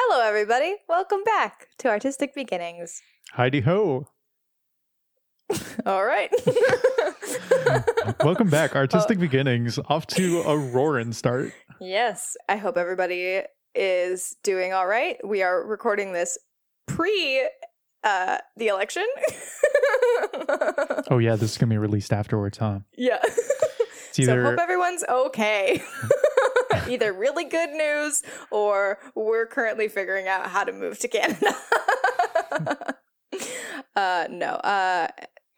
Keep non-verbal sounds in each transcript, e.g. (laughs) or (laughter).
Hello, everybody. Welcome back to Artistic Beginnings. Heidi ho. (laughs) All right. (laughs) Welcome back. (laughs) Artistic Beginnings off to a roaring start. yes, I hope everybody is doing all right. We are recording this pre uh the election. Oh yeah, this is gonna be released afterwards, huh? yeah. It's So either hope everyone's okay. (laughs) Either really good news or we're currently figuring out how to move to Canada. (laughs) uh no. Uh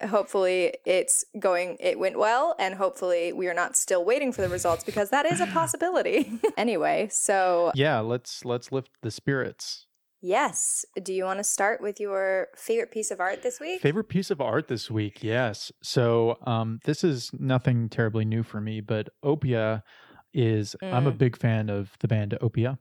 hopefully it's going it went well and hopefully we are not still waiting for the results because that is a (laughs) possibility. anyway, so yeah. Let's let's lift the spirits. yes, do you want to start with your favorite piece of art this week? Favorite piece of art this week? Yes. So um, this is nothing terribly new for me, but Opia is. I'm a Mm. big fan of the band Opia.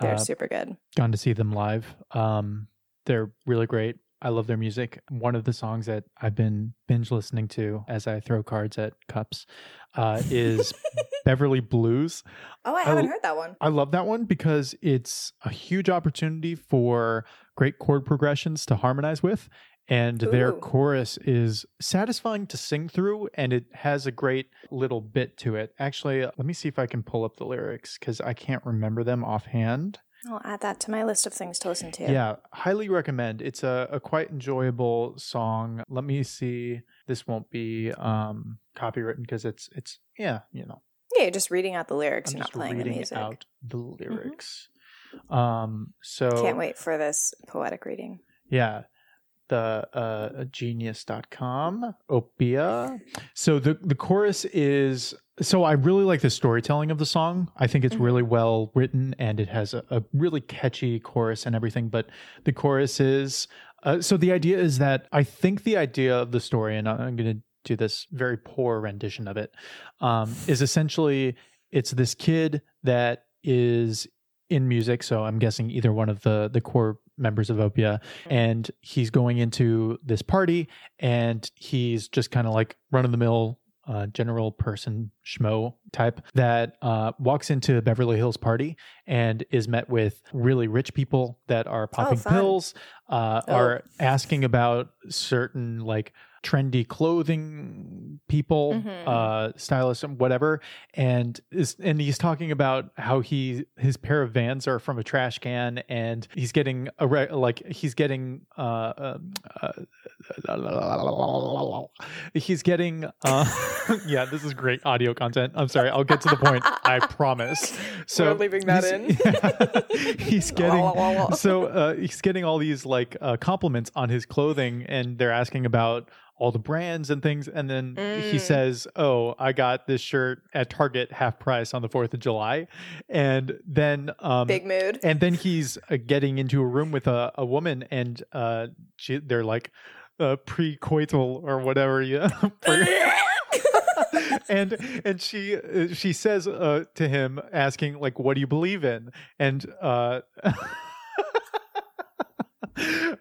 They're Uh, super good. gone to see them live. Um, they're really great. I love their music. One of the songs that I've been binge listening to as I throw cards at cups uh, is (laughs) Beverly Blues. Oh, I I haven't l- heard that one. I love that one because it's a huge opportunity for great chord progressions to harmonize with. And their chorus is satisfying to sing through, and it has a great little bit to it. Actually, let me see if I can pull up the lyrics because I can't remember them offhand. I'll add that to my list of things to listen to. Yeah, highly recommend. It's a, a quite enjoyable song. Let me see. This won't be um copywritten because it's it's yeah, you know. Yeah, you're just reading out the lyrics. I'm you're not playing the music. out the lyrics. Um so Can't wait for this poetic reading. Yeah. The uh genius.com opia. So the the chorus is so I really like the storytelling of the song. I think it's Mhm. really well written and it has a, a really catchy chorus and everything. But the chorus is uh, so the idea is that I think the idea of the story, and I'm going to do this very poor rendition of it, um, is essentially it's this kid that is in music. So I'm guessing either one of the the core members of Opia, and he's going into this party, and he's just kind of like run of the mill. Uh, general person schmo type that uh, walks into Beverly Hills party and is met with really rich people that are popping fun. pills, uh, Oh. are asking about certain like trendy clothing people, Mhm. uh, stylists, and whatever, and is and he's talking about how he his pair of Vans are from a trash can, and he's getting a re- like he's getting uh, um, uh he's getting uh (laughs) yeah this is great audio content i'm sorry i'll get to the point i promise (laughs) so We're leaving that he's- in. (laughs) he's getting so uh, he's getting all these like uh, compliments on his clothing and they're asking about all the brands and things and then he Mm. says oh i got this shirt at target half price on the 4th of july and then um Big mood. and then he's uh, getting into a room with a, a woman and uh she, they're like uh, pre-coital or whatever yeah. (laughs) (laughs) And and she uh, she says uh, to him asking like what do you believe in? And uh (laughs)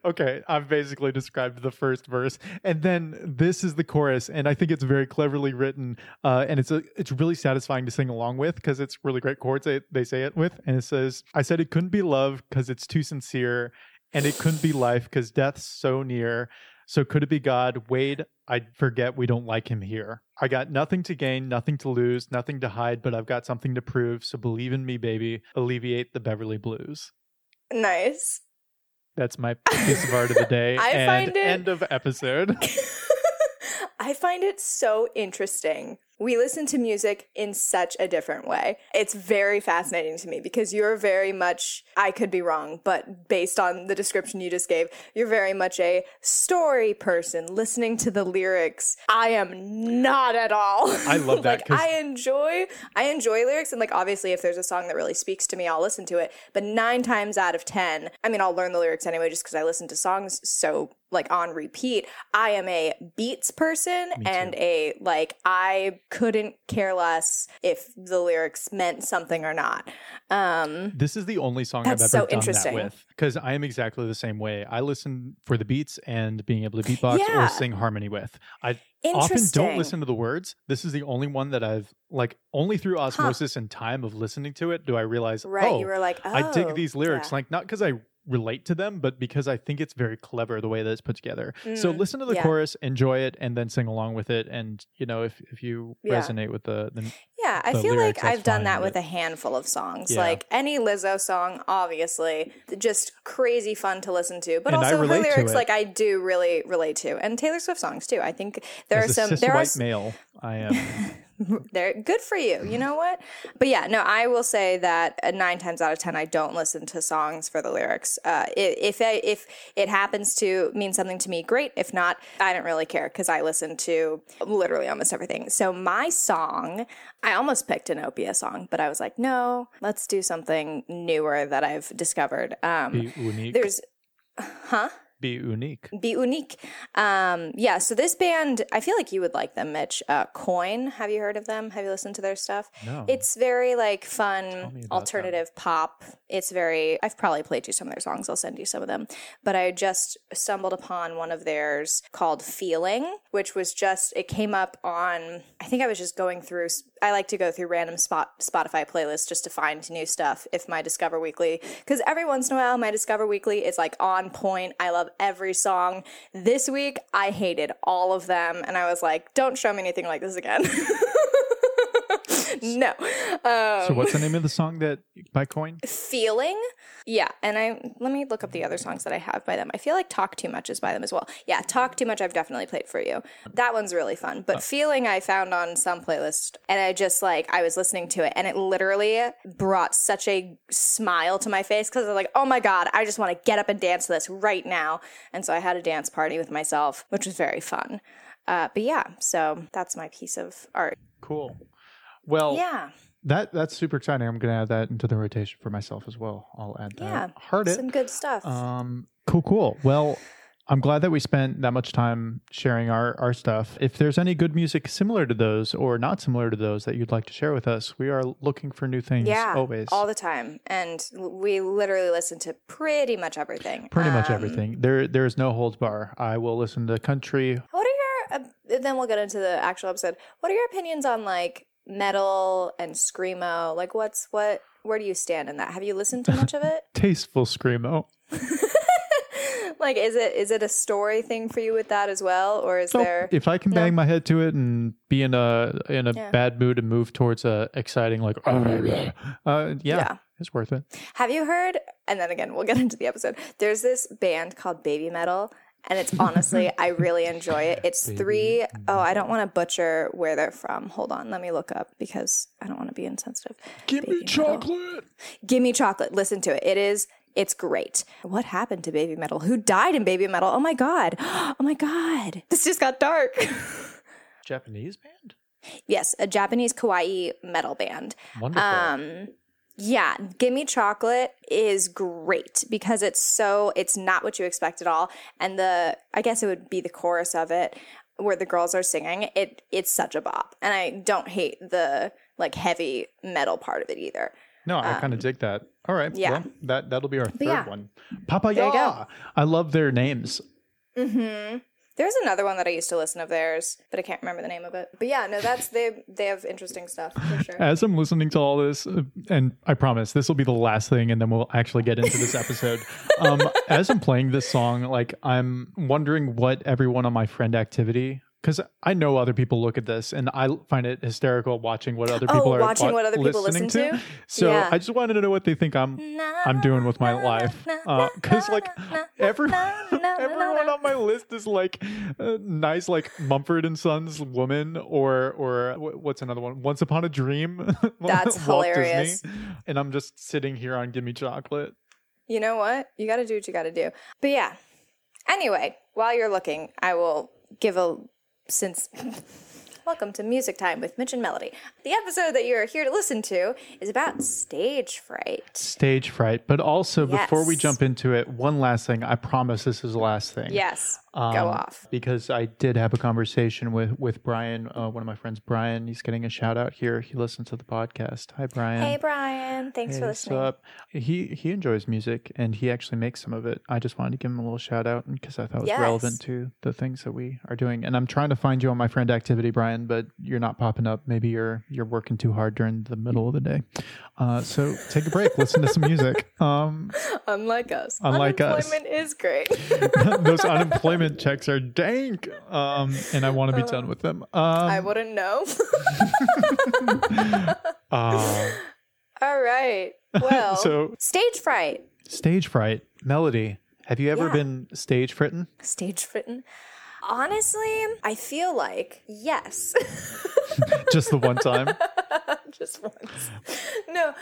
okay i've basically described the first verse. And then this is the chorus and i think it's very cleverly written uh and it's a it's really satisfying to sing along with because it's really great chords they, they say it with. And it says i said it couldn't be love because it's too sincere and it couldn't be life because death's so near so could it be God? Wade, I forget we don't like him here. I got nothing to gain, nothing to lose, nothing to hide, but I've got something to prove. So believe in me, baby. Alleviate the Beverly Blues. nice. That's my (laughs) piece of art of the day. I and find it- end of episode. (laughs) I find it so interesting we listen to music in such a different way. It's very fascinating to me because you're very much, I could be wrong, but based on the description you just gave, you're very much a story person listening to the lyrics. I am not at all. I love (laughs) that, like I enjoy I enjoy lyrics and like obviously if there's a song that really speaks to me, I'll listen to it. But 9 times out of 10, I mean I'll learn the lyrics anyway just cuz I listen to songs so like on repeat. I am a beats person and a like I couldn't care less if the lyrics meant something or not. Um This is the only song I've so ever done interesting. that with because I am exactly the same way. I listen for the beats and being able to beatbox Yeah. or sing harmony with. I often don't listen to the words. This is the only one that I've like only through osmosis and time of listening to it do I realize. Right, oh, you were like, I dig "Oh, these lyrics, yeah." like not because I relate to them, but because I think it's very clever the way that it's put together. So Mm, listen to the yeah. chorus, enjoy it, and then sing along with it. And you know, if if you Yeah. resonate with the, the Yeah, I the feel lyrics, like I've done that with a handful of songs. Yeah. Like any Lizzo song, obviously, just crazy fun to listen to. But And also her lyrics, like I do really relate to, and Taylor Swift songs too. I think there as are some. There are male, I am. They're good for you. You know what? But yeah, no, I will say that uh, nine times out of ten, I don't listen to songs for the lyrics. Uh, if I, if it happens to mean something to me, great. If not, I don't really care because I listen to literally almost everything. So my song, I almost picked an Opia song, but I was like, no, let's do something newer that I've discovered. Um, there's, huh? Be unique. Be unique. Um, yeah, so this band, I feel like you would like them, Mitch. Uh, Coin, have you heard of them? Have you listened to their stuff? No. It's very like fun alternative pop. It's very I've probably played you some of their songs. I'll send you some of them. But I just stumbled upon one of theirs called Feeling, which was just it came up on I think I was just going through I like to go through random spot Spotify playlists just to find new stuff if my Discover Weekly cuz every once in a while my Discover Weekly is like on point. I love every song. This week I hated all of them and I was like, don't show me anything like this again. (laughs) no. Um, So what's the name of the (laughs) song that by Coin? feeling? Yeah and i let me look up the other songs that i have by them. I feel like talk too much is by them as well. Yeah talk too much i've definitely played for you. That one's really fun but feeling i found on some playlist and i just like i was listening to it and it literally brought such a smile to my face because i was like oh my god i just want to get up and dance to this right now. And so i had a dance party with myself which was very fun. Uh, but yeah so that's my piece of art. Cool. Well, yeah that that's super exciting. I'm gonna add that into the rotation for myself as well. I'll add that. yeah Heard it. some good stuff Um, cool, cool. Well, I'm glad that we spent that much time sharing our, our stuff. If there's any good music similar to those or not similar to those that you'd like to share with us, we are looking for new things Yeah, always. all the time, and we literally listen to pretty much everything. Pretty much Um, everything. There there is no holds bar. I will listen to country. What are your? Uh, then we'll get into the actual episode. What are your opinions on like metal and screamo? Like, what's what? Where do you stand in that? Have you listened to much of it? (laughs) Tasteful screamo. (laughs) like, is it is it a story thing for you with that as well, or is So there? if I can No. bang my head to it and be in a in a Yeah. bad mood and move towards a exciting like (laughs) uh, yeah, Yeah. it's worth it. Have you heard? And then again, we'll get into the episode. There's this band called Baby Metal. And it's honestly, I really enjoy it. It's three oh I don't want to butcher where they're from. Hold on, let me look up because I don't want to be insensitive. Give Baby me Metal. chocolate. Gimme chocolate. Listen to it. It is. It's great. What happened to Baby Metal? Who died in Baby Metal? Oh my god. (gasps) Oh my god. This just got dark. Japanese band? yes, a Japanese kawaii metal band. Wonderful. Um, yeah, Gimme Chocolate is great because it's so it's not what you expect at all, and the I guess it would be the chorus of it where the girls are singing. It it's such a bop, and I don't hate the like heavy metal part of it either. No, I kind of dig that. All right. um, yeah. Well, that that'll be our third yeah. one. Papaya. I love their names. Mm-hmm. There's another one that I used to listen of theirs, but I can't remember the name of it. But yeah, no, that's they they have interesting stuff for sure. As I'm listening to all this, uh, and I promise this will be the last thing, and then we'll actually get into this episode. um, as I'm playing this song, like I'm wondering what everyone on my friend activity because I know other people look at this and I find it hysterical watching what other people Oh, are watching wa- what other people listening listen to? So Yeah. I just wanted to know what they think I'm I'm doing with my life. Because like every, (laughs) everyone on my list is like uh, nice, like Mumford and Sons woman, or or wh- what's another one? Once Upon a Dream. (laughs) That's Walt Disney. hilarious. And I'm just sitting here on Gimme Chocolate. You know what? You got to do what you got to do. But yeah. Anyway, while you're looking, I will give a since (laughs) Welcome to Music Time with Mitch and Melody. The episode that you're here to listen to is about stage fright. Stage fright. But also, before we jump into it, one last thing. I promise this is the last thing. Yes. Go Um, off. because I did have a conversation with with Brian, uh, one of my friends. Brian, he's getting a shout out here. He listens to the podcast. Hi, Brian. Hey Brian, thanks for Hey, what's listening. up? He he enjoys music and he actually makes some of it. I just wanted to give him a little shout out because I thought it was Yes. relevant to the things that we are doing. And I'm trying to find you on my friend activity, Brian, but you're not popping up. Maybe you're you're working too hard during the middle of the day. Uh, so take a break, listen to some music. Um, (laughs) Unlike us. Unlike us. Unemployment is great. (laughs) those unemployment checks are dank, um, and I want to be done with them. Um, I wouldn't know. (laughs) uh, All right. Well, (laughs) So- stage fright. stage fright, melody. Have you ever Yeah. been stage fritten? Stage fritten. Honestly, I feel like yes. (laughs) Just the one time. just once. No,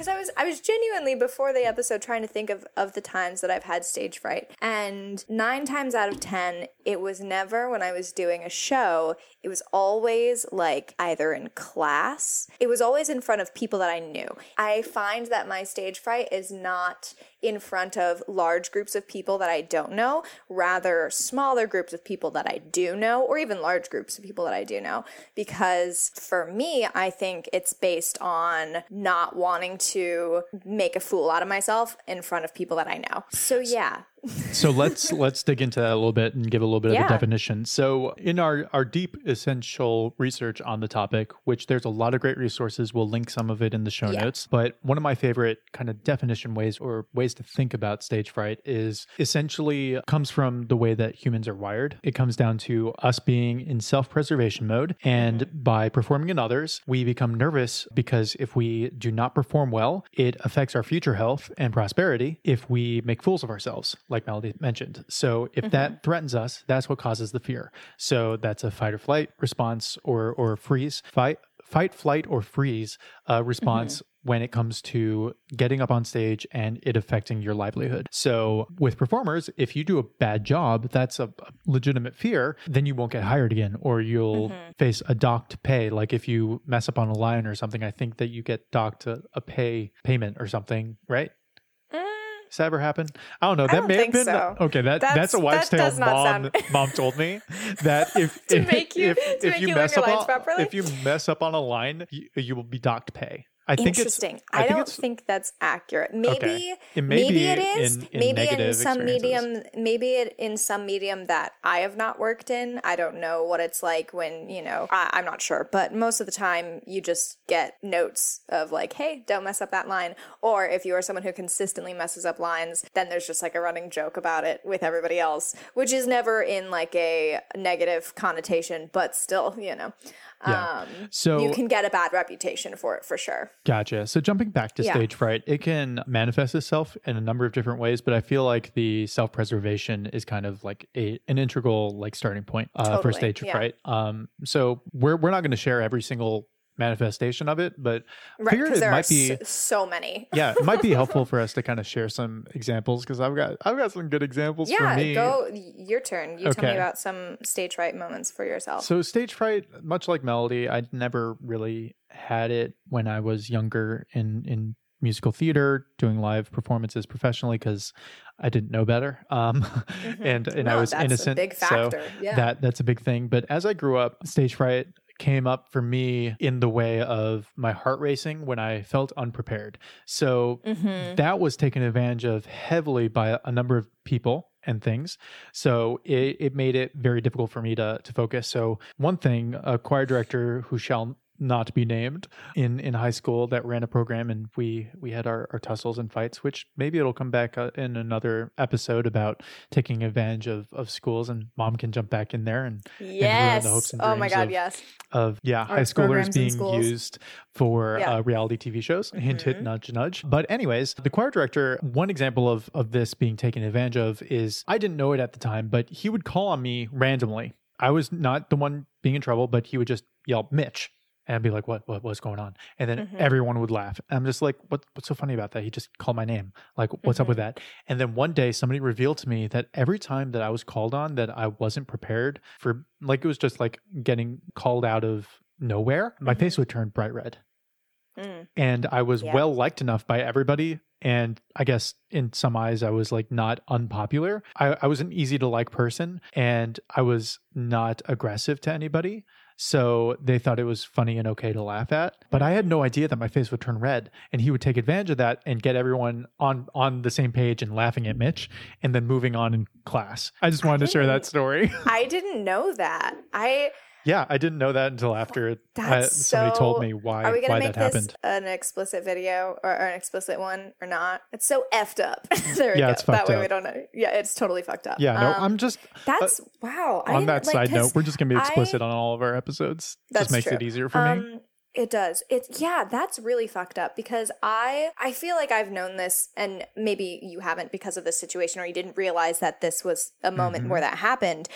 because I was I was genuinely before the episode trying to think of of the times that I've had stage fright, and nine times out of ten, it was never when I was doing a show. It was always like either in class. It was always in front of people that I knew. I find that my stage fright is not in front of large groups of people that I don't know, rather smaller groups of people that I do know, or even large groups of people that I do know. Because for me, I think it's based on not wanting to make a fool out of myself in front of people that I know. So yeah. So let's let's dig into that a little bit and give a little bit of a definition. So in our our deep essential research on the topic, which there's a lot of great resources, we'll link some of it in the show Yeah. notes. But one of my favorite kind of definition ways or ways to think about stage fright is essentially comes from the way that humans are wired. It comes down to us being in self-preservation mode and mm-hmm. by performing in others, we become nervous because if we do not perform well, it affects our future health and prosperity if we make fools of ourselves like Melody mentioned. So if that mm-hmm. threatens us, that's what causes the fear. So that's a fight or flight response or or freeze, fight fight flight or freeze uh, response mm-hmm. when it comes to getting up on stage and it affecting your livelihood. So with performers, if you do a bad job, that's a, legitimate fear, then you won't get hired again or you'll mm-hmm. face a docked pay. Like if you mess up on a line or something, I think that you get docked a, a pay payment or something, right? Does that ever happen? I don't know. That don't may have been so. okay. That that's, That's- a wives' that tale. Mom, sound- mom told me that (laughs) if To if, make you- if, if you you mess up on, properly? if you mess up on a line, you, you will be docked pay. I think Interesting. it's. I, think don't think that's accurate. Maybe, Okay. It may maybe be it is. in- in maybe in some medium. Maybe it in some medium that I have not worked in. I don't know what it's like when you know. I, I'm not sure, but most of the time you just get notes of like, "Hey, don't mess up that line." Or if you are someone who consistently messes up lines, then there's just like a running joke about it with everybody else, which is never in like a negative connotation, but still, you know. Yeah. Um, So- you can get a bad reputation for it for sure. Gotcha. So jumping back to Yeah. stage fright, it can manifest itself in a number of different ways, but I feel like the self-preservation is kind of like a an integral like starting point uh, for stage yeah. fright. Um, so we're we're not going to share every single manifestation of it, but Right, figured it there might are be so, many. (laughs) yeah, it might be (laughs) helpful for us to kind of share some examples because I've got I've got some good examples for Yeah, me. go your turn. You tell me about some stage fright moments for yourself. So stage fright, much like melody, I never really had it when I was younger in in musical theater, doing live performances professionally because I didn't know better. Um, (laughs) and and I was that's a innocent. so yeah. that that's a big thing. But as I grew up, stage fright came up for me in the way of my heart racing when I felt unprepared. So Mm-hmm. that was taken advantage of heavily by a number of people and things. So it, it made it very difficult for me to to focus. So one thing, a choir director who shall not to be named in in high school that ran a program and we we had our, our tussles and fights which maybe it'll come back uh, in another episode about taking advantage of of schools and mom can jump back in there and Yes. the hopes and oh my god, of- yes. of yeah high schoolers being used for Yeah. uh, reality tv shows hint hint Mhm. nudge nudge but anyways the choir director one example of of this being taken advantage of is i didn't know it at the time but he would call on me randomly i was not the one being in trouble but he would just yell mitch and I'd be like, "What? What? What's going on?" And then Mhm. everyone would laugh. I'm just like, "What? What's so funny about that?" He just called my name. Like, what's up with Mm-hmm. that? And then one day, somebody revealed to me that every time that I was called on, that I wasn't prepared for, like, it was just like getting called out of nowhere. My Mhm. face would turn bright red, Mm. and I was Yeah. well liked enough by everybody. And I guess in some eyes, I was like not unpopular. I, I was an easy to like person, and I was not aggressive to anybody. So they thought it was funny and okay to laugh at. But I had no idea that my face would turn red, and he would take advantage of that and get everyone on on the same page and laughing at Mitch, and then moving on in class. I just wanted to share that story. I didn't know that. I yeah, I didn't know that until after uh, That's somebody told me why are we gonna why make that this happened. an explicit video or, or an explicit one or not? It's so effed up. (laughs) there we Yeah, go. it's that way up. we don't know. Yeah, it's totally fucked up. Yeah, no, Um, I'm just That's wow. I on that like, side note. We're just gonna be explicit I- on all of our episodes. That's just makes true. it easier for me. Um, it does. It's yeah, that's really fucked up because I I feel like I've known this and maybe you haven't because of this situation or you didn't realize that this was a moment Mhm. where that happened.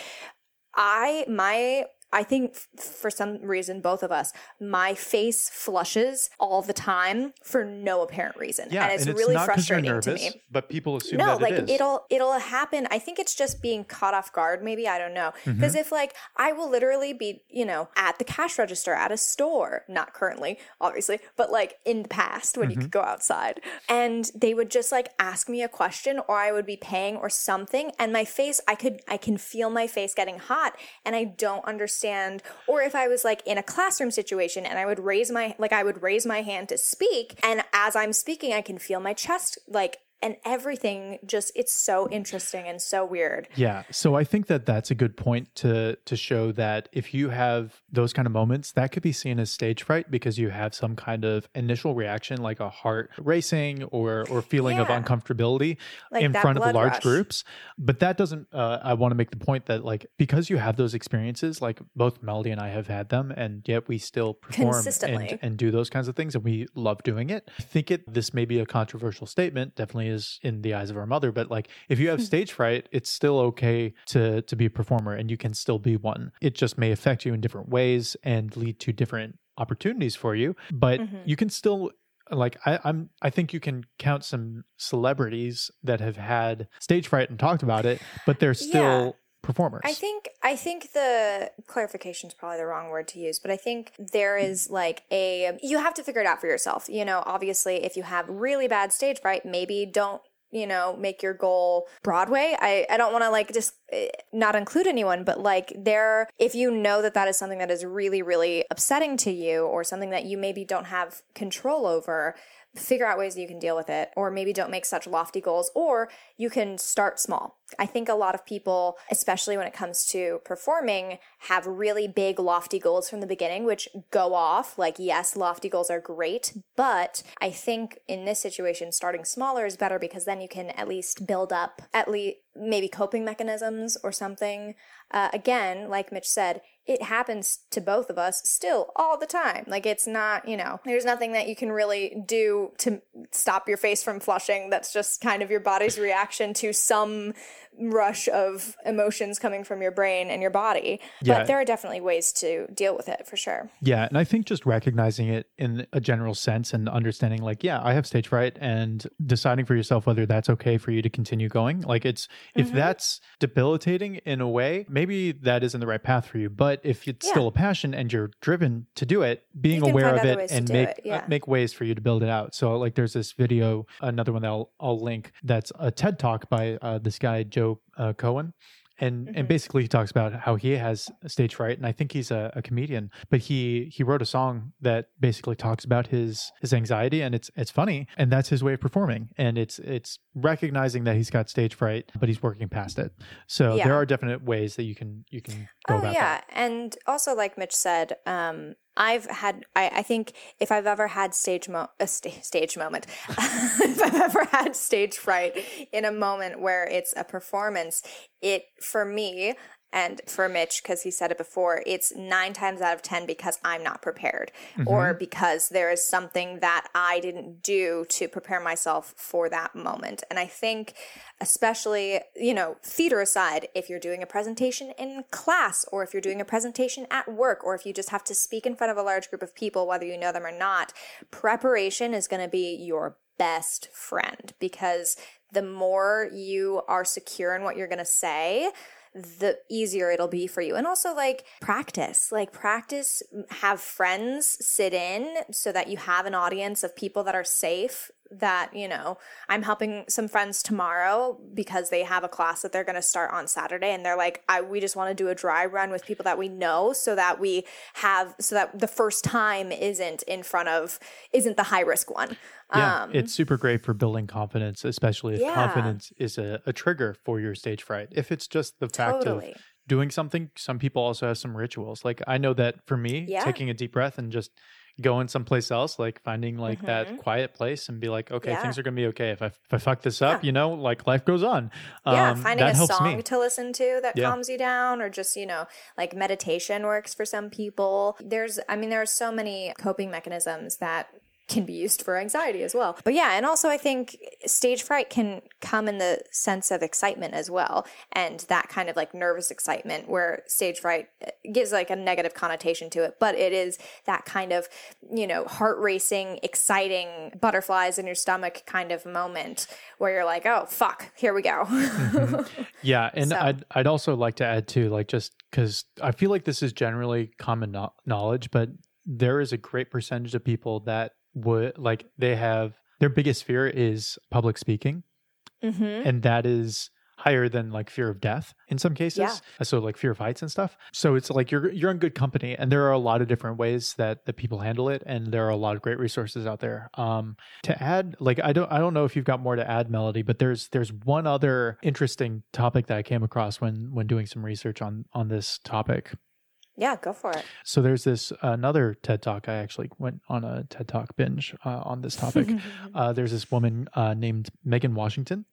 I my I think f- for some reason both of us my face flushes all the time for no apparent reason Yeah, and it's and really not 'cause you're frustrating to me. but people assume no that like it is. will it'll happen i think it's just being caught off guard maybe i don't know Mm-hmm. because if like i will literally be you know at the cash register at a store not currently obviously but like in the past when you Mm-hmm. could go outside and they would just like ask me a question or i would be paying or something and my face i could i can feel my face getting hot and i don't understand or if i was like in a classroom situation and i would raise my like i would raise my hand to speak and as i'm speaking i can feel my chest like and everything just it's so interesting and so weird Yeah. So I think that that's a good point to to show that if you have those kind of moments, that could be seen as stage fright because you have some kind of initial reaction like a heart racing or or feeling of uncomfortability Like in front of large rush. groups. But that doesn't uh, I want to make the point that like because you have those experiences like both Melody and I have had them and yet we still perform and and do those kinds of things and we love doing it. I think it this may be a controversial statement, definitely is in the eyes of our mother, but like if you have stage fright, it's still okay to to be a performer and you can still be one. It just may affect you in different ways and lead to different opportunities for you, but Mhm. you can still like I, I'm I think you can count some celebrities that have had stage fright and talked about it, but they're still Yeah. Performers. I think I think the clarification is probably the wrong word to use, but I think there is like a you have to figure it out for yourself. You know, obviously if you have really bad stage fright, maybe don't you know make your goal broadway i i don't want to like just eh, not include anyone but like there if you know that that is something that is really really upsetting to you or something that you maybe don't have control over figure out ways that you can deal with it or maybe don't make such lofty goals or you can start small. I think a lot of people especially when it comes to performing have really big lofty goals from the beginning which go off. Like yes lofty goals are great but i think in this situation starting smaller is better because then you can at least build up at least maybe coping mechanisms or something. Uh, again like mitch said it happens to both of us still all the time. Like it's not, you know, there's nothing that you can really do to stop your face from flushing. That's just kind of your body's reaction to some rush of emotions coming from your brain and your body. Yeah. But there are definitely ways to deal with it for sure. Yeah, and I think just recognizing it in a general sense and understanding, like, yeah, I have stage fright, and deciding for yourself whether that's okay for you to continue going. Like, it's if Mhm. that's debilitating in a way, maybe that isn't the right path for you. But if it's Yeah. still a passion and you're driven to do it, being aware of it and make it, yeah. uh, make ways for you to build it out. So, like, there's this video, another one that I'll I'll link. That's a TED talk by uh, this guy Joe uh, Kowan and and Mhm. basically he talks about how he has stage fright and i think he's a, a comedian but he he wrote a song that basically talks about his his anxiety and it's it's funny and that's his way of performing and it's it's recognizing that he's got stage fright but he's working past it so Yeah. there are definite ways that you can you can go Oh about yeah, that and also like Mitch said, um, I've had, I, I think if I've ever had stage mo- a sta- stage moment, (laughs) if I've ever had stage fright in a moment where it's a performance, it for me and for Mitch, because he said it before, it's nine times out of 10 because I'm not prepared mm-hmm. or because there is something that I didn't do to prepare myself for that moment. And I think, especially, you know, theater aside, if you're doing a presentation in class or if you're doing a presentation at work or if you just have to speak in front of a large group of people, whether you know them or not, preparation is going to be your best friend because the more you are secure in what you're going to say, the easier it'll be for you. And also like practice, like practice, have friends sit in so that you have an audience of people that are safe. That, you know, I'm helping some friends tomorrow because they have a class that they're going to start on Saturday. And they're like, I, we just want to do a dry run with people that we know so that we have, so that the first time isn't in front of, isn't the high risk one. Yeah, Um, it's super great for building confidence, especially if Yeah. confidence is a, a trigger for your stage fright. If it's just the fact Totally. of doing something, some people also have some rituals. Like I know that for me, Yeah. taking a deep breath and just going someplace else, like finding like that quiet place and be like, okay, Mm-hmm. Yeah. things are gonna be okay. If I if I fuck this up, you know, like life goes on. yeah, Um, finding that a song me. to listen to that Yeah. calms you down, or just, you know, like meditation works for some people. There's, I mean, there are so many coping mechanisms that can be used for anxiety as well. But yeah, and also I think stage fright can come in the sense of excitement as well. And that kind of like nervous excitement where stage fright uh, gives like a negative connotation to it, but it is that kind of, you know, heart racing, exciting butterflies in your stomach kind of moment where you're like, oh, fuck, here we go. (laughs) Yeah, and So- I'd I'd also like to add too, like just because I feel like this is generally common no- knowledge, but there is a great percentage of people that would like they have their biggest fear is public speaking, mm-hmm. and that is higher than like fear of death in some cases. Yeah. So like fear of heights and stuff. So it's like you're you're in good company, and there are a lot of different ways that that people handle it, and there are a lot of great resources out there. Um, to add, like I don't I don't know if you've got more to add, Melody, but there's there's one other interesting topic that I came across when when doing some research on on this topic. Yeah, go for it. So there's this another TED talk. I actually went on a TED talk binge uh, on this topic. (laughs) uh, there's this woman uh, named Megan Washington,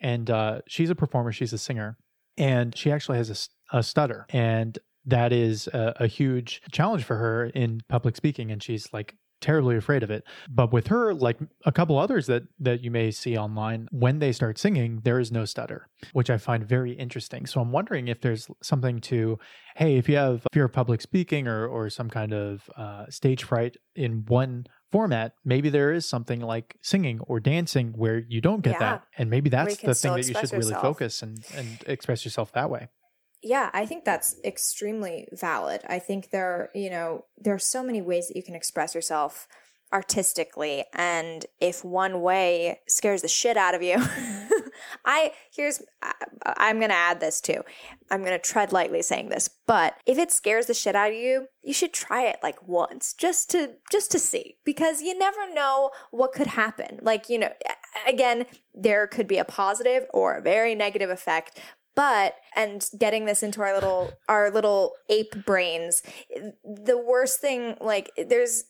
and uh, she's a performer. She's a singer, and she actually has a stutter, and that is a, a huge challenge for her in public speaking. And she's like terribly afraid of it. But with her, like a couple others that that you may see online, when they start singing, there is no stutter, which I find very interesting. So I'm wondering if there's something to, hey, if you have fear of public speaking or or some kind of uh, stage fright in one format, maybe there is something like singing or dancing where you don't get Yeah. that, and maybe that's the thing that you should express really focus and and express yourself that way. Yeah, I think that's extremely valid. I think there, you know, there are so many ways that you can express yourself artistically and if one way scares the shit out of you (laughs) i here's I, i'm gonna add this too i'm gonna tread lightly saying this but if it scares the shit out of you you should try it like once just to just to see because you never know what could happen like you know again there could be a positive or a very negative effect but and getting this into our little our little ape brains the worst thing like there's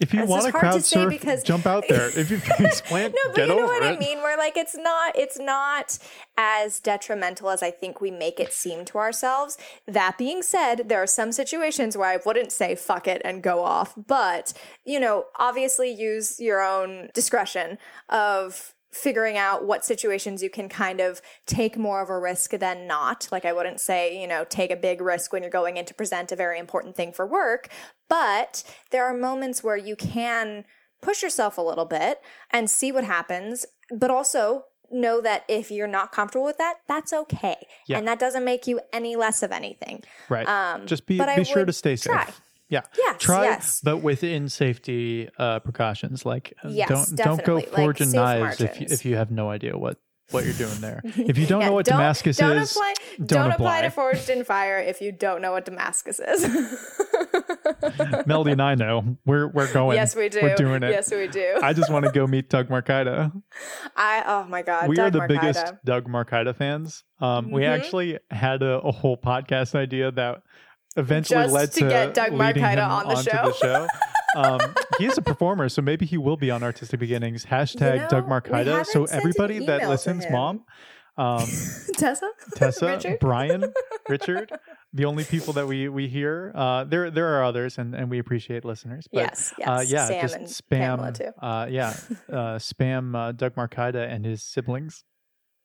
If you This want to hard to surf, because- jump out there. If you (laughs) face plant, no, but get you know what it. I mean. We're like it's not, it's not as detrimental as I think we make it seem to ourselves. That being said, there are some situations where I wouldn't say fuck it and go off, but you know, obviously use your own discretion of figuring out what situations you can kind of take more of a risk than not. Like I wouldn't say, you know, take a big risk when you're going in to present a very important thing for work, but there are moments where you can push yourself a little bit and see what happens, but also know that if you're not comfortable with that, that's okay. Yeah. And that doesn't make you any less of anything. Right. Um, Just be be sure to stay safe. try. Yeah. Yes, Try, yes. but within safety uh, precautions. Like, uh, Yes, don't don't go definitely. Like, forging safe knives if you, if you have no idea what what you're doing there. (laughs) If you don't Yeah, know what don't- Damascus don't is, apply, don't, don't, apply. apply to Forged in Fire if you don't know what Damascus is. (laughs) Melody and I know we're we're going. yes, we do. We're doing it. Yes, we do. I just want to go meet Doug Marcaida. I oh my god, we Doug are the Marcaida. biggest Doug Marcaida fans. Um, We Mhm. actually had a, a whole podcast idea that eventually Just led to to, get Doug him on the onto show. the show. Um, he is a performer, so maybe he will be on Artistic Beginnings. Hashtag know, Doug we So everybody that listens, mom, um, (laughs) Tessa? Tessa, (laughs) Richard? Brian, Richard, (laughs) the only people that we we hear. Uh, there there are others, and, and we appreciate listeners. But, yes, yes. Uh, yeah, Sam just and spam. too. Uh, yeah, uh, spam uh, Doug Marcaida and his siblings.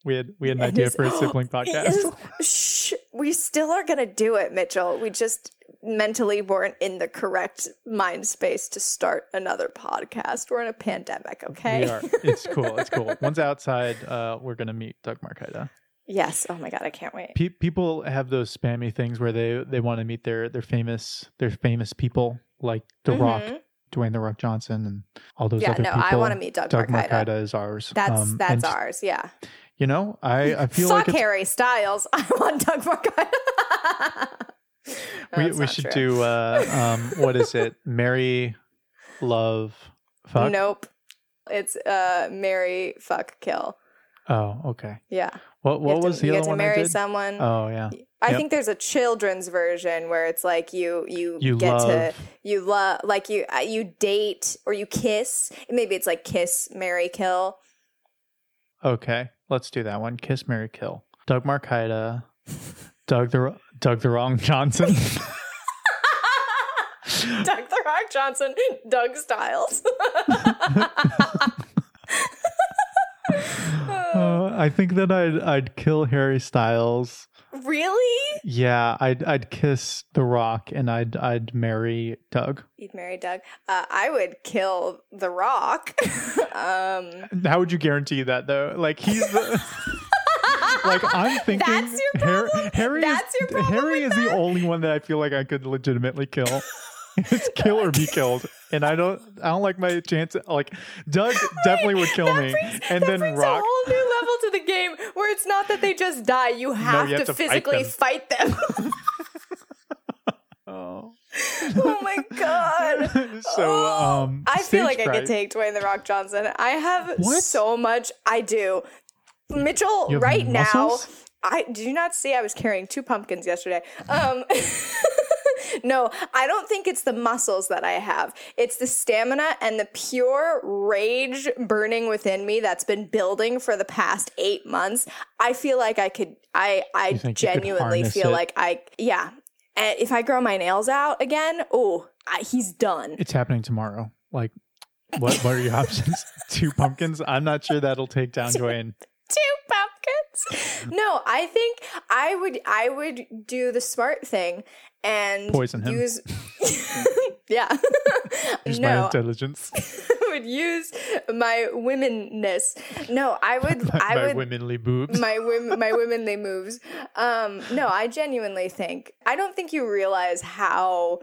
We had we had an And idea his- for a sibling (gasps) podcast. Is- shh, we still are gonna do it, Mitchell. We just mentally weren't in the correct mind space to start another podcast. We're in a pandemic, okay? We are. It's cool. It's cool. (laughs) Once outside, uh, we're gonna meet Doug Marcaida. Yes. Oh my god, I can't wait. Pe- people have those spammy things where they they want to meet their their famous their famous people like The Rock, Mhm. Dwayne The Rock Johnson, and all those Yeah, other no, people. I want to meet Doug, Doug is ours. That's Um, that's ours. Yeah. You know, I (laughs) I feel Fuck like Harry Styles. (laughs) I want Doug Marcaida. (laughs) we That's we should true. do uh um what is it? Mary, love, fuck. Nope. It's uh marry, fuck, kill. Oh, okay. Yeah. What what was to, the you other get to one I marry someone. Oh yeah. I Yep. think there's a children's version where it's like you you, You get love. to you love like you uh, you date or you kiss. Maybe it's like kiss, marry, kill. Okay, let's do that one. Kiss, Mary, kill. Doug Marcaida, (laughs) Doug the (laughs) (laughs) Doug the Wrong Johnson. Doug the Rock Johnson, Doug Styles. Uh, I think that I'd I'd kill Harry Styles. really? Yeah, I'd I'd kiss The Rock and I'd I'd marry Doug. You'd marry Doug. Uh, I would kill The Rock. (laughs) um, How would you guarantee that though? Like he's the (laughs) like I'm thinking. That's your problem? Harry That's is, your problem Harry is the only one that I feel like I could legitimately kill. (laughs) it's kill or be killed, and I don't. I don't like my chance. Like Doug definitely would kill me, brings- and that then Rock. A whole new level to the game where it's not that they just die; you have, you have to, to fight physically them. fight them. (laughs) Oh. oh my god! (laughs) so Oh, um, I feel like I could take Dwayne the Rock Johnson. I have What? so much. I do. Mitchell, right muscles? now, I did you not see I was carrying two pumpkins yesterday. Um (laughs) No, I don't think it's the muscles that I have. It's the stamina and the pure rage burning within me that's been building for the past 8 months. I feel like I could I I genuinely feel it? like I yeah. And if I grow my nails out again, oh, he's done. It's happening tomorrow. Like, what? What are your options? (laughs) Two pumpkins. I'm not sure that'll take down Dwayne. two pumpkins. No, I think I would I would do the smart thing and Poison him. use (laughs) (laughs) Yeah. (laughs) Use my no, intelligence. I would use my womenness. No, I would my I would womanly boobs. my women my womanly moves. Um no, I genuinely think I don't think you realize how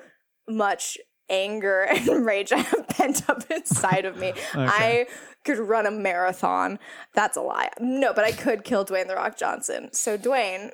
much anger (laughs) and rage I (laughs) have pent up inside of me. (laughs) I could run a marathon. That's a lie. No, but I could kill Dwayne the Rock Johnson. So Dwayne,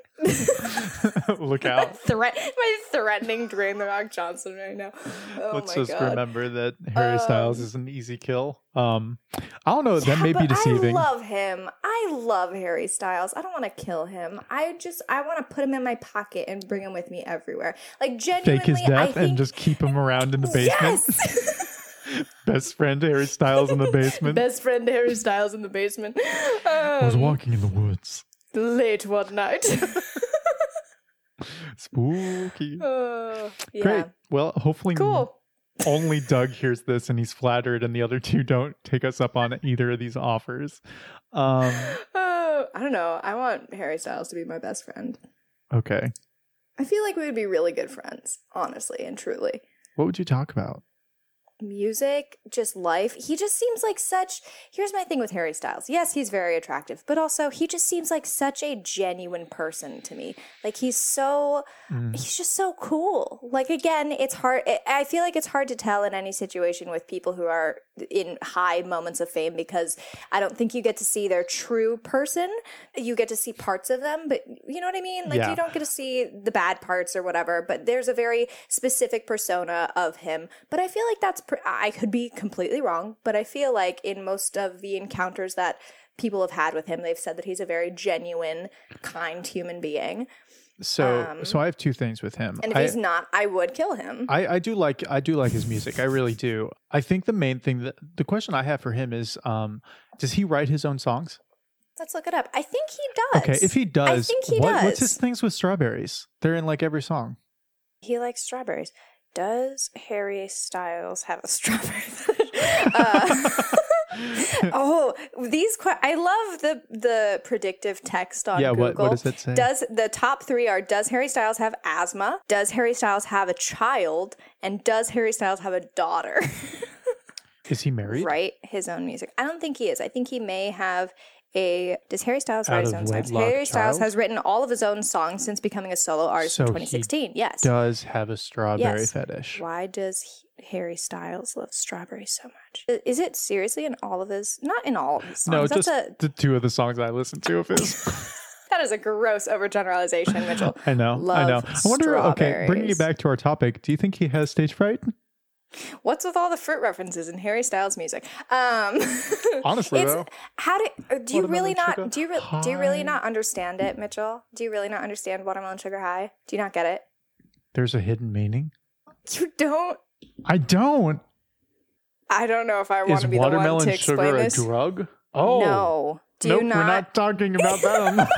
Look out. threat my threatening Dwayne the Rock Johnson right now. Oh Let's just god. remember that Harry Styles Um, is an easy kill. Um, I don't know. That may be deceiving. I love him. I love Harry Styles. I don't want to kill him. I just I want to put him in my pocket and bring him with me everywhere. Like genuinely, Fake his I death think, and just keep him around in the basement. Yes. (laughs) Best friend Harry Styles in the basement. Best friend Harry Styles in the basement. I was Um, walking in the woods. late one night. (laughs) Spooky. (laughs) Uh, yeah. Great. Well, hopefully Cool. Only Doug hears this and he's flattered, and the other two don't take us up on either of these offers. Um, Uh, I don't know. I want Harry Styles to be my best friend. okay. I feel like we would be really good friends, honestly and truly. What would you talk about? Music, just life. He just seems like such. Here's my thing with Harry Styles. Yes, he's very attractive, but also he just seems like such a genuine person to me. Like he's so Mm. he's just so cool. Like again, it's hard I- feel like it's hard to tell in any situation with people who are in high moments of fame because I don't think you get to see their true person. You get to see parts of them, but you know what I mean? Like Yeah. you don't get to see the bad parts or whatever, but there's a very specific persona of him. But I feel like that's I could be completely wrong, but I feel like in most of the encounters that people have had with him, they've said that he's a very genuine, kind human being. So Um, so I have two things with him. And if I, he's not, I would kill him. I, I do like I do like his music. I really do. I think the main thing that the question I have for him is um does he write his own songs? Let's look it up. I think he does. Okay, if he does, I think he what, what's his things with strawberries? They're in like every song. he likes strawberries. Does Harry Styles have a (laughs) strawberry? (laughs) uh, (laughs) oh, these que- I love the the predictive text on yeah, Google. what what does it say? Does the top three are Does Harry Styles have asthma? Does Harry Styles have a child? And does Harry Styles have a daughter? is he married? write his own music. I don't think he is. I think he may have a. Does Harry Styles write his own songs? Harry Styles child? has written all of his own songs since becoming a solo artist So in he 2016. Yes. Does have a strawberry Yes. fetish. Why does he- Harry Styles love strawberries so much? Is it seriously in all of his? Not in all of his songs. No, just a, the two of the songs I listen to of his. (laughs) (laughs) that is a gross overgeneralization, Mitchell. I know. I know. I wonder okay, bringing it strawberries. back to our topic, do you think he has stage fright? What's with all the fruit references in Harry Styles music? Um, (laughs) Honestly it's though. how do uh, do you really not sugar do you re- do you really not understand it, Mitchell? Do you really not understand watermelon sugar high? Do you not get it? There's a hidden meaning. You don't. I don't. I don't know if I want to be the one to explain sugar a this. drug? Oh no, do nope, you we're not? not talking about that. (laughs)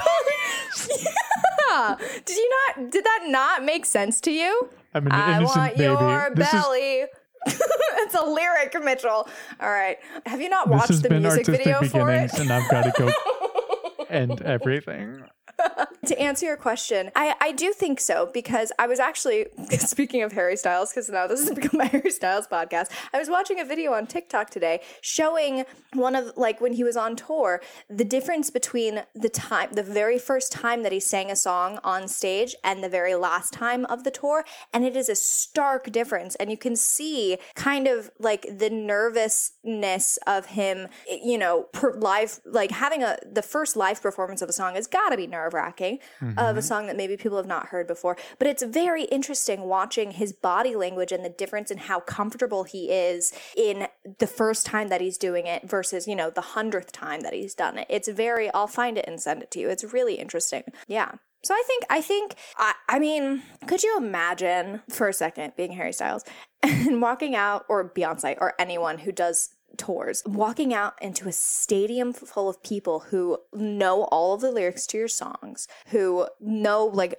(laughs) yeah. Did you not? Did that not make sense to you? I'm an I innocent want baby. your this is belly. (laughs) it's a lyric, Mitchell. All right. Have you not watched the music video for it? beginnings, and I've got to go (laughs) end everything. (laughs) to answer your question, I, I do think so because I was actually (laughs) speaking of Harry Styles because now this has (laughs) become my Harry Styles podcast. I was watching a video on TikTok today showing one of like when he was on tour the difference between the time the very first time that he sang a song on stage and the very last time of the tour and it is a stark difference and you can see kind of like the nervousness of him you know per live like having a the first live performance of a song has got to be nerve wracking of a mm-hmm. song that maybe people have not heard before. But it's very interesting watching his body language and the difference in how comfortable he is in the first time that he's doing it versus you know the hundredth time that he's done it. It's very i'll find it and send it to you. It's really interesting. Yeah. So I think I think I, I mean, could you imagine for a second being Harry Styles (laughs) and walking out or Beyonce or anyone who does tours, walking out into a stadium full of people who know all of the lyrics to your songs, who know like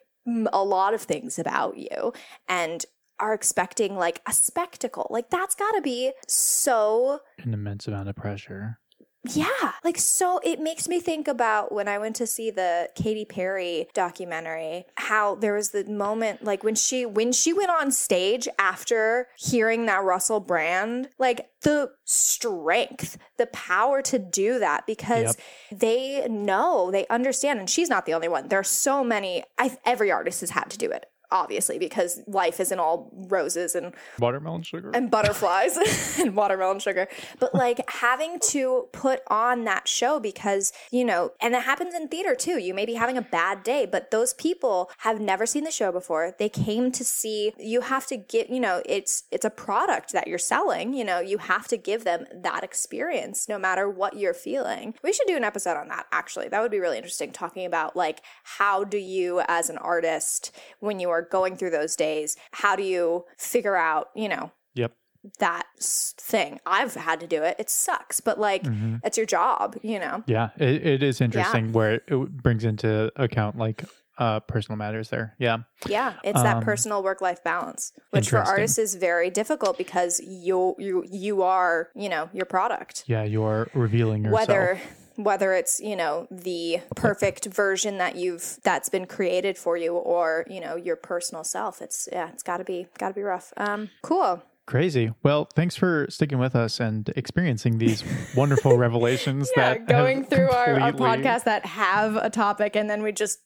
a lot of things about you and are expecting like a spectacle. Like that's got to be so An immense amount of pressure. Yeah, like so it makes me think about when I went to see the Katy Perry documentary, how there was the moment like when she when she went on stage after hearing that Russell Brand, like the strength, the power to do that because they know, they understand and she's not the only one. There are so many I every artist has had to do it. Obviously, because life isn't all roses and Watermelon sugar. and butterflies (laughs) and watermelon sugar. But like having to put on that show because, you know, and it happens in theater too. You may be having a bad day, but those people have never seen the show before. They came to see you have to get, you know, it's it's a product that you're selling, you know, you have to give them that experience no matter what you're feeling. We should do an episode on that actually. That would be really interesting talking about like how do you as an artist when you are going through those days, how do you figure out, you know, yep. that thing. I've had to do it. It sucks, but like Mm-hmm. it's your job, you know. Yeah, it, it is interesting where it, it brings into account like uh personal matters there. Yeah. Yeah, it's that Um, personal work life balance, which for artists is very difficult because you you you are, you know, your product. Yeah, you're revealing yourself. Whether whether it's, you know, the perfect version that you've that's been created for you or, you know, your personal self. It's yeah, it's got to be got to be rough. Um cool. Crazy. Well, thanks for sticking with us and experiencing these wonderful (laughs) revelations Yeah, that going through our, our podcast that have a topic and then we just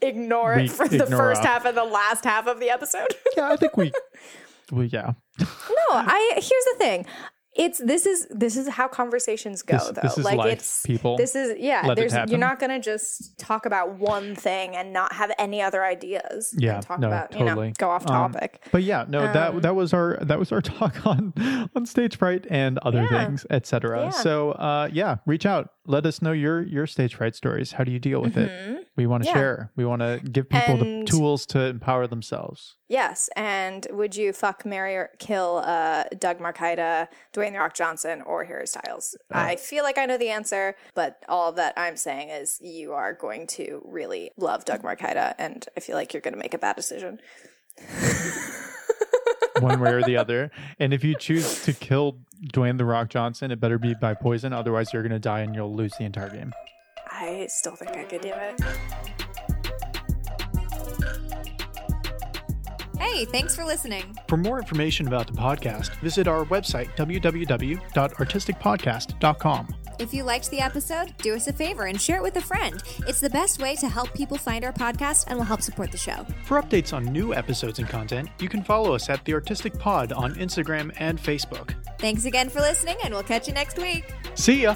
ignore We it for the first half and the last half of the episode. Yeah, I think we (laughs) well, yeah. no, I here's the thing. It's this is this is how conversations go This- though. this is like life, it's people. This is yeah. Let there's you're not gonna just talk about one thing and not have any other ideas. and Yeah, talk no, about you totally. know go off Um, topic. But yeah, no, Um, that that was our that was our (laughs) talk on on stage fright and other Yeah. things, etc. Yeah. So uh yeah, reach out. Let us know your your stage fright stories. How do you deal with it? Mhm. We want to Yeah. share. We want to give people the tools to empower themselves. Yes, and would you fuck, marry, or kill uh, Doug Marcaida, Dwayne the Rock Johnson, or Harry Styles? I feel like I know the answer, but all that I'm saying is you are going to really love Doug Marcaida, and I feel like you're going to make a bad decision. (laughs) one way or the other. And if you choose to kill Dwayne the Rock Johnson, it better be by poison. Otherwise, you're going to die and you'll lose the entire game. I still think I could do it. Hey, thanks for listening. For more information about the podcast, visit our website, www.artisticpodcast.com. If you liked the episode, do us a favor and share it with a friend. It's the best way to help people find our podcast and will help support the show. For updates on new episodes and content, you can follow us at The Artistic Pod on Instagram and Facebook. Thanks again for listening, and we'll catch you next week. See ya!